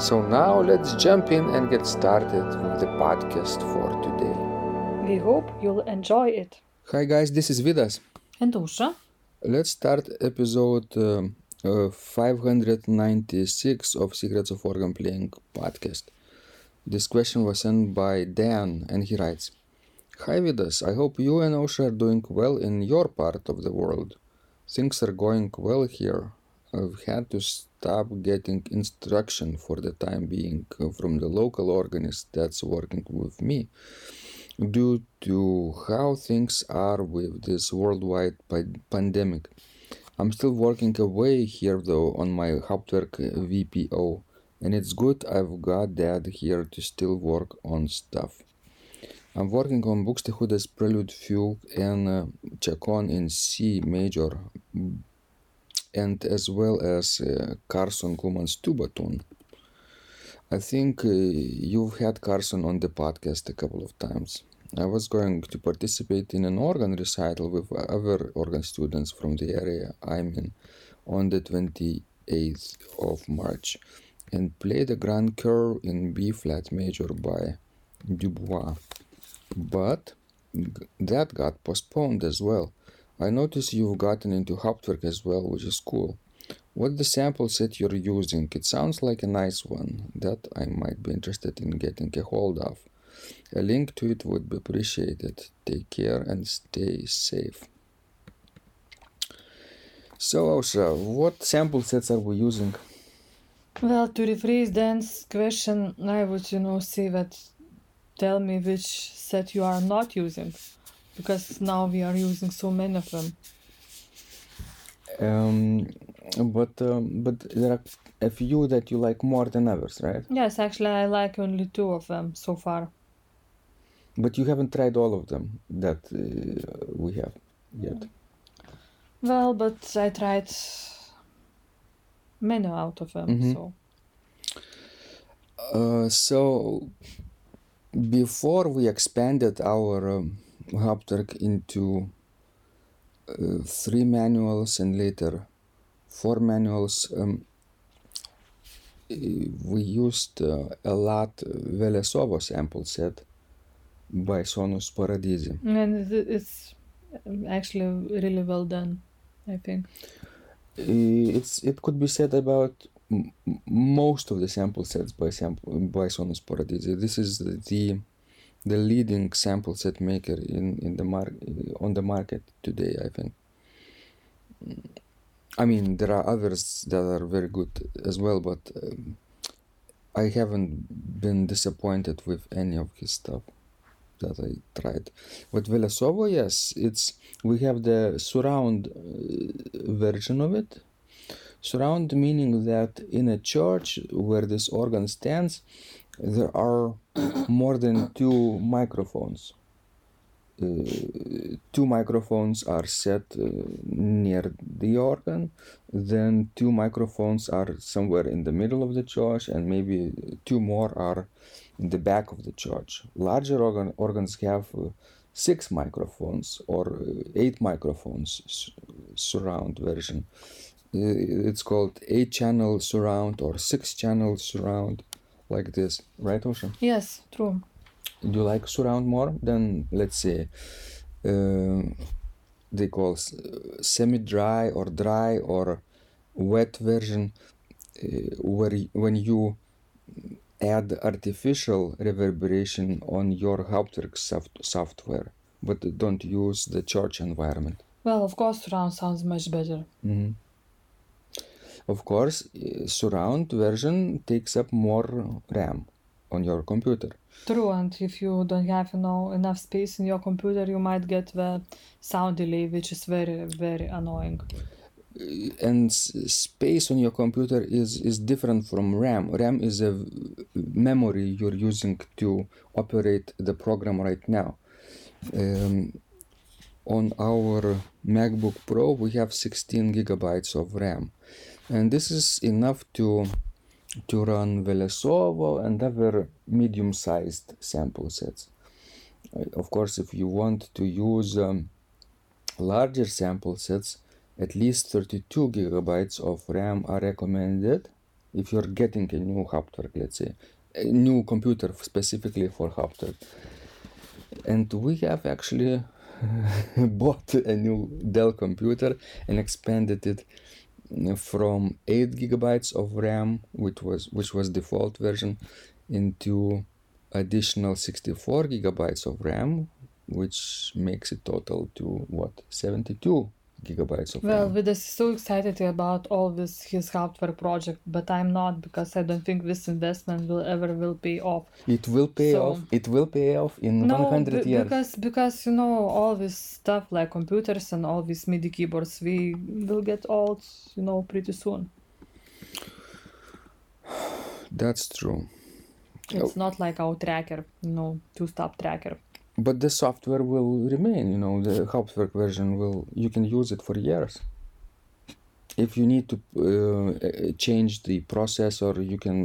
So now let's jump in and get started with the podcast for today. We hope you'll enjoy it. Hi guys, this is Vidas. And Aušra? Let's start episode um, uh, 596 of Secrets of Organ Playing podcast. This question was sent by Dan and he writes Hi Vidas, I hope you and Aušra are doing well in your part of the world. Things are going well here. I've had to stop getting instruction for the time being from the local organist that's working with me due to how things are with this worldwide pandemic. I'm still working away here though on my Hauptwerk VPO, and it's good I've got Dad here to still work on stuff. I'm working on Buxtehude's Prelude Fugue and uh, Chaconne in C major, and as well as uh, Carson Cooman's tuba tune. I think uh, you've had Carson on the podcast a couple of times. I was going to participate in an organ recital with other organ students from the area I'm in on the 28th of March and play the Grand Chœur in B flat major by Dubois. But that got postponed as well. I notice you've gotten into Hauptwerk as well, which is cool. What the sample set you're using? It sounds like a nice one that I might be interested in getting a hold of. A link to it would be appreciated. Take care and stay safe. So, Aušra, what sample sets are we using? Well, to rephrase Dan's question, I would, you know, say that tell me which set you are not using because now we are using so many of them. Um, but um, but there are a few that you like more than others, right? Yes, actually, I like only two of them so far. But you haven't tried all of them that uh, we have yet. Well, but I tried many out of them, Mhm. so Uh, so before we expanded our um, Hauptwerk into uh, three manuals and later four manuals, um, we used uh, a lot Velesovo sample set by Sonus Paradisi. and it's actually really well done, I think. Uh, It's it could be said about most of the sample sets by sample by Sonus Paradisi. This is the the leading sample set maker in in the mar- on the market today. I think. I mean, there are others that are very good as well, but um, I haven't been disappointed with any of his stuff that I tried. With Velesovo, yes, it's we have the surround uh, version of it. Surround meaning that in a church where this organ stands, there are more than two microphones. Uh, two microphones are set uh, near the organ, then two microphones are somewhere in the middle of the church, and maybe two more are in the back of the church. Larger organ, organs have uh, six microphones or uh, eight microphones surround version. Uh, It's called eight channel surround or six channel surround, like this, right, Aušra? Yes, true. Do you like surround more than, let's say, uh, they call s- semi-dry or dry or wet version, uh, where when you add artificial reverberation on your Hauptwerk soft- software, but don't use the church environment. Well, of course, surround sounds much better. Mhm. Of course, surround version takes up more RAM on your computer. True, and if you don't have, you know, enough space in your computer, you might get the sound delay, which is very, very annoying. and space on your computer is is different from RAM. RAM is a memory you're using to operate the program right now. Um, on our MacBook Pro, we have 16 gigabytes of RAM, and this is enough to to run Velesovo and other medium-sized sample sets. Uh, Of course, if you want to use um, larger sample sets, at least 32 gigabytes of RAM are recommended if you're getting a new Hauptwerk, let's say, a new computer specifically for Hauptwerk. And we have actually bought a new Dell computer and expanded it from 8 gigabytes of RAM, which was which was default version, into additional 64 gigabytes of RAM, which makes it total to what 72 gigabytes of Well, RAM. Vidas is so excited about all this his hardware project, but I'm not because I don't think this investment will ever will pay off. It will pay So- off. It will pay off in No, 100 be- years. because because you know all this stuff like computers and all these MIDI keyboards, we will get old, you know, pretty soon. That's true. It's not like our tracker, you know, two-stop tracker. But the software will remain. You know, the Hauptwerk version will. You can use it for years. If you need to uh, uh, change the processor, you can,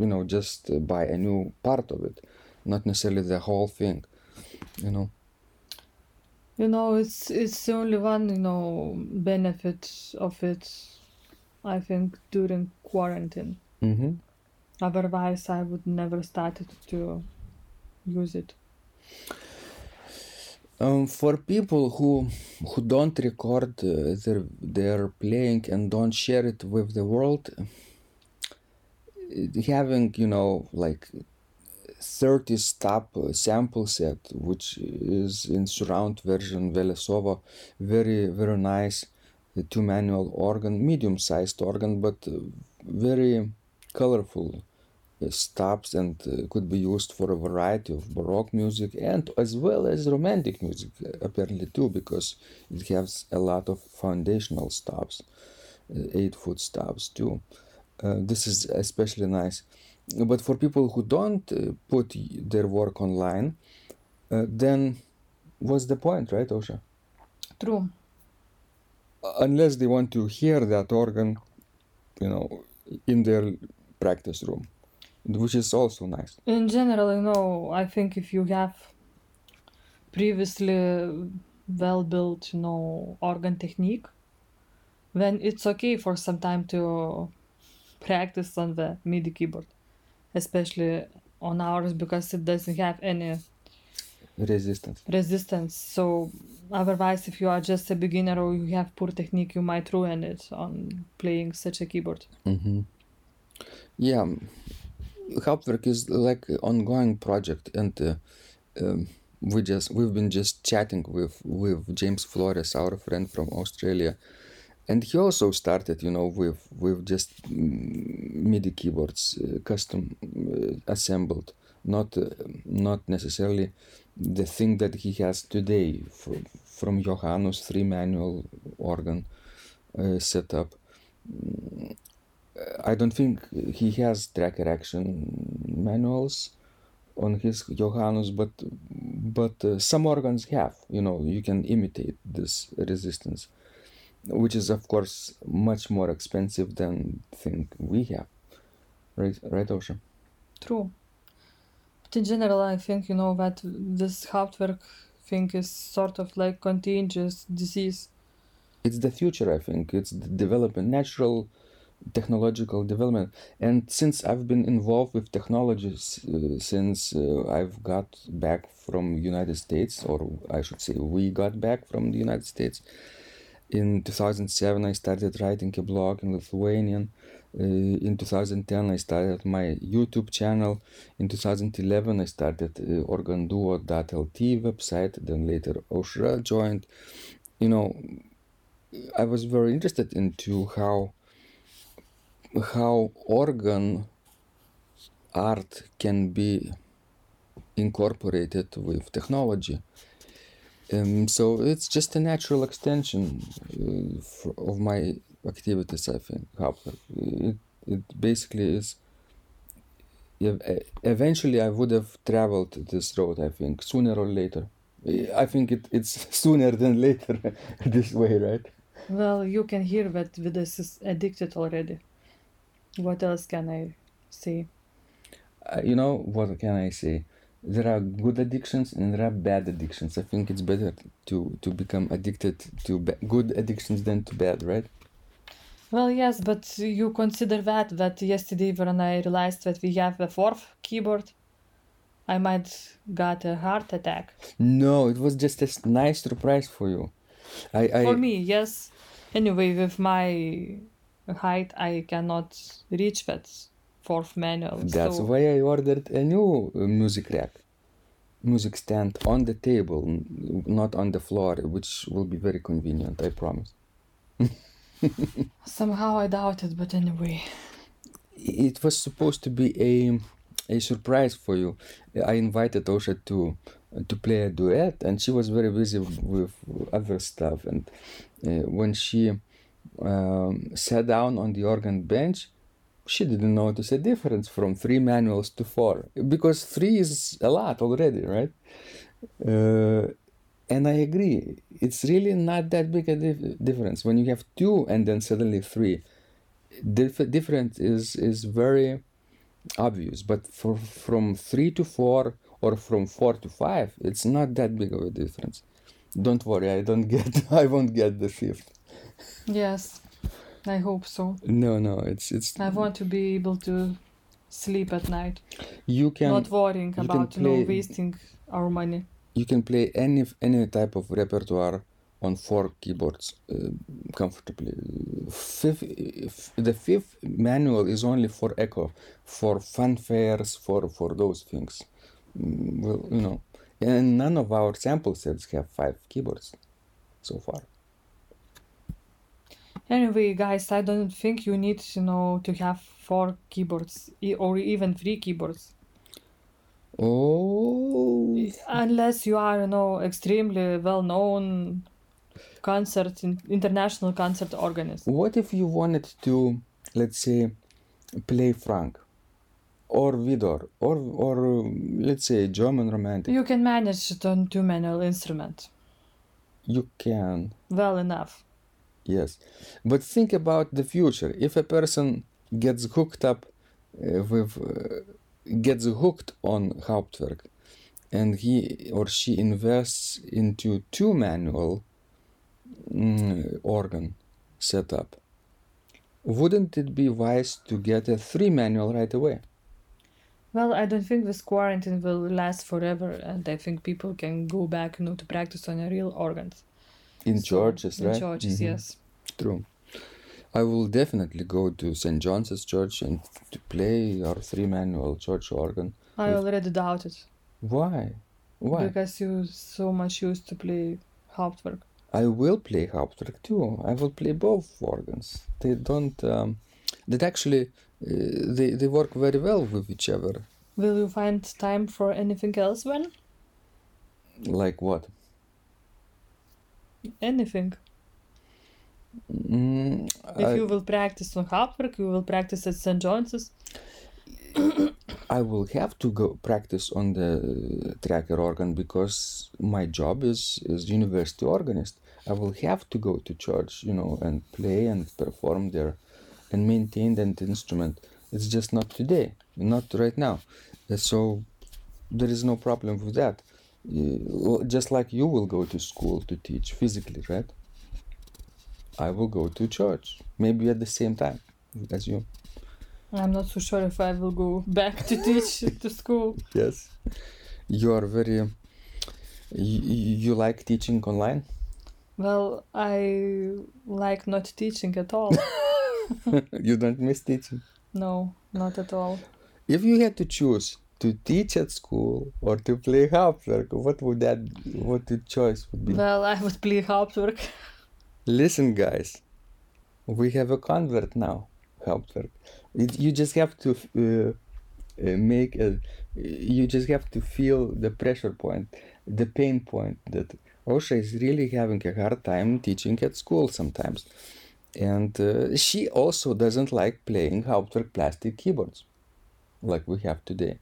you know, just buy a new part of it, not necessarily the whole thing. You know. You know, it's it's the only one, you know, benefit of it, I think, during quarantine. Mm-hmm. Otherwise, I would never started to use it. Um, for people who who don't record uh, their their playing and don't share it with the world, uh, having you know like 30 stop uh, sample set, which is in surround version Velesovo, very very nice, uh, two manual organ, medium sized organ, but very colorful stops and uh, could be used for a variety of baroque music and as well as romantic music uh, apparently too because it has a lot of foundational stops uh, eight foot stops too. Uh, this is especially nice. But for people who don't uh, put their work online uh, then what's the point right Aušra? True. unless they want to hear that organ you know in their practice room which is also nice In general, you know, I think if you have previously well built, you know, organ technique, then it's okay for some time to practice on the MIDI keyboard, especially on ours because it doesn't have any resistance resistance. So otherwise, if you are just a beginner or you have poor technique, you might ruin it on playing such a keyboard. hmm Yeah, um, Hauptwerk is like ongoing project, and uh, um, we just we've been just chatting with with James Flores, our friend from Australia, and he also started, you know, with with just mm, MIDI keyboards, uh, custom uh, assembled, not uh, not necessarily the thing that he has today from from Johannus three manual organ uh, setup. I don't think he has tracker action manuals on his Johannus, but but uh, some organs have. You know, you can imitate this resistance, which is of course much more expensive than thing we have. Right, right, Aušra. True. But in general, I think, you know, that this Hauptwerk thing is sort of like contagious disease. It's the future. I think it's the development, natural technological development. And since I've been involved with technologies uh, since uh, I've got back from United States, or I should say, we got back from the United States. In 2007, I started writing a blog in Lithuanian. Uh, in 2010, I started my YouTube channel. In 2011, I started uh, organduo.lt website. Then later, Aušra joined. You know, I was very interested into how how organ art can be incorporated with technology Um, so it's just a natural extension uh, of my activities. I think. It it basically is. Eventually, I would have traveled this road. I think sooner or later. I think it, it's sooner than later this way, right? Well, you can hear that Vidas is addicted already. What else can I say? Uh, you know what can I say? There are good addictions and there are bad addictions. I think it's better to to become addicted to good addictions than to bad, right? Well, yes, but you consider that that yesterday when I realized that we have a fourth keyboard, I might got a heart attack. No, it was just a nice surprise for you. I, I For me, yes. Anyway, with my height, I cannot reach that fourth manual. That's so why I ordered a new uh, music rack, music stand on the table, not on the floor, which will be very convenient. I promise. somehow I doubt it, but anyway. It was supposed to be a a surprise for you. I invited Aušra to to play a duet, and she was very busy with other stuff. And uh, when she um, sat down on the organ bench, she didn't notice a difference from three manuals to four because three is a lot already, right? Uh, and I agree, it's really not that big a dif- difference when you have two and then suddenly three. Dif- difference is is very obvious, but for from three to four or from four to five, it's not that big of a difference. Don't worry, I don't get, I won't get the fifth. Yes, I hope so. No, no, it's it's. I want to be able to sleep at night, You can not worrying about you know wasting our money. you can play any any type of repertoire on four keyboards uh, comfortably. Fifth, if the fifth manual is only for echo, for fanfares, for for those things. Mm, Well, you know, and none of our sample sets have five keyboards so far. Anyway, guys, I don't think you need you know to have four keyboards e- or even three keyboards Oh, unless you are you know extremely well known concert in, international concert organist. what if you wanted to, let's say, play Franck, or Widor, or or let's say German romantic? You can manage it on two manual instrument You can. well enough. Yes, but think about the future. If a person gets hooked up uh, with, uh, gets hooked on Hauptwerk, and he or she invests into two manual mm, organ setup, wouldn't it be wise to get a three manual right away? Well, I don't think this quarantine will last forever, and I think people can go back, you know, to practice on a real organs. In So, churches, in right? churches, Mhm. yes. True. I will definitely go to St. John's Church and to play our three manual church organ. I already doubt it Why? Why? because you so much used to play Hauptwerk. I will play Hauptwerk too. I will play both organs. They don't. Um, that actually, uh, they they work very well with each other. Will you find time for anything else when? Like what? Anything. Mm, If I, you will practice on Hauptwerk, you will practice at St. John's. I will have to go practice on the tracker organ because my job is is university organist. I will have to go to church, you know, and play and perform there, and maintain that instrument. It's just not today, not right now. So there is no problem with that. Just like you will go to school to teach physically, right? I will go to church, maybe at the same time as you. I'm not so sure if I will go back to teach to school. Yes. You are very. You, you like teaching online? Well, I like not teaching at all. you don't miss teaching. No, not at all. If you had to choose to teach at school or to play Hauptwerk, what would that, what the choice would be? Well, I would play Hauptwerk. Listen, guys, we have a convert now, Hauptwerk. It, you just have to uh, uh, make a, you just have to feel the pressure point. the pain point that Aušra is really having a hard time teaching at school sometimes. And uh, she also doesn't like playing Hauptwerk plastic keyboards like we have today.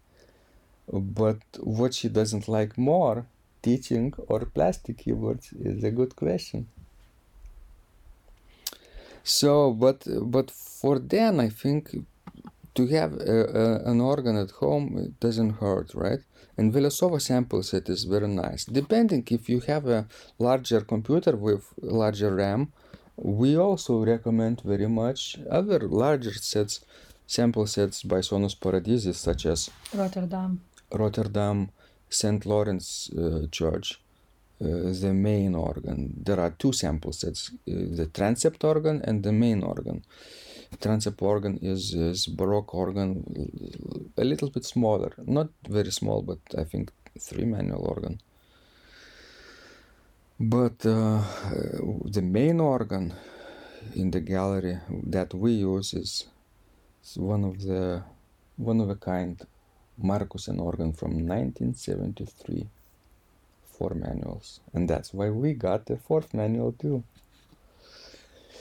But what she doesn't like more, teaching or plastic keyboards, is a good question. So, but but for then, I think to have a, a, an organ at home doesn't hurt, right? And Velesovo sample set is very nice. Depending if you have a larger computer with larger RAM, we also recommend very much other larger sets, sample sets by Sonus Paradisi, such as Rotterdam. Rotterdam St. Lawrence uh, Church, uh, the main organ. There are two sample sets, uh, the transept organ and the main organ. Transept organ is, is Baroque organ, a little bit smaller, not very small, but I think three manual organ. But uh, the main organ in the gallery that we use is one of the one of a kind Marcussen organ from 1973 four manuals and that's why we got the fourth manual too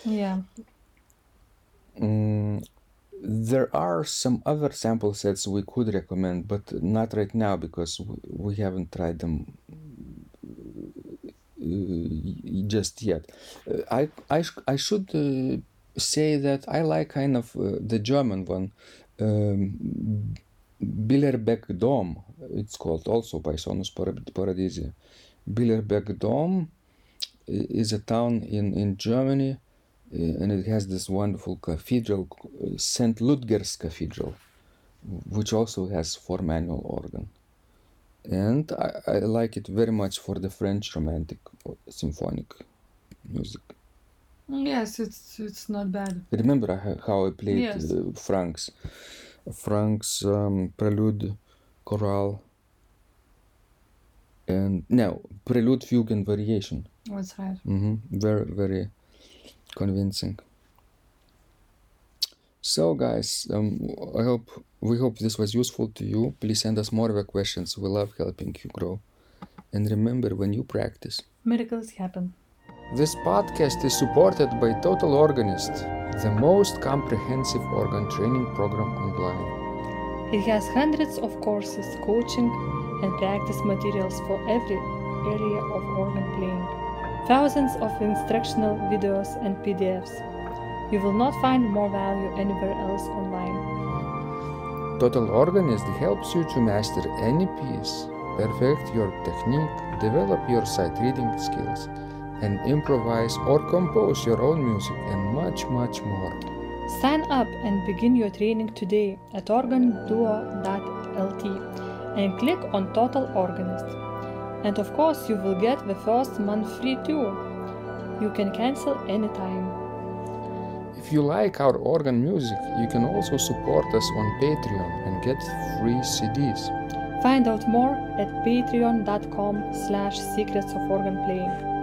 Yeah. Mm, there are some other sample sets we could recommend, but not right now because we, we haven't tried them uh, just yet. Uh, I I sh- I should uh, say that I like kind of uh, the German one, um, Billerbeck Dom. It's called also by Sonus Paradisi. Billerbeck Dom i- is a town in in Germany uh, and it has this wonderful cathedral, uh, St. Ludger's Cathedral, which also has four manual organ. And I, I like it very much for the French romantic symphonic music. Yes, it's it's not bad. Remember how I played Yes. uh, Franck's, Franck's um, Prelude, Chorale, and no, Prelude, Fugue, and Variation. That's right. hmm Very, very convincing. So, guys, um, I hope we hope this was useful to you. Please send us more of your questions. We love helping you grow. And remember, when you practice, Miracles happen. This podcast is supported by Total Organist, the most comprehensive organ training program online. It has hundreds of courses, coaching, and practice materials for every area of organ playing. Thousands of instructional videos and PDFs. You will not find more value anywhere else online. Total Organist helps you to master any piece, perfect your technique, develop your sight reading skills, and improvise or compose your own music and much, much more. Sign up and begin your training today at organduo.lt and click on Total Organist. And of course, you will get the first month free too. You can cancel anytime. If you like our organ music, you can also support us on Patreon and get free CDs. Find out more at patreon.com slash secrets of organ playing.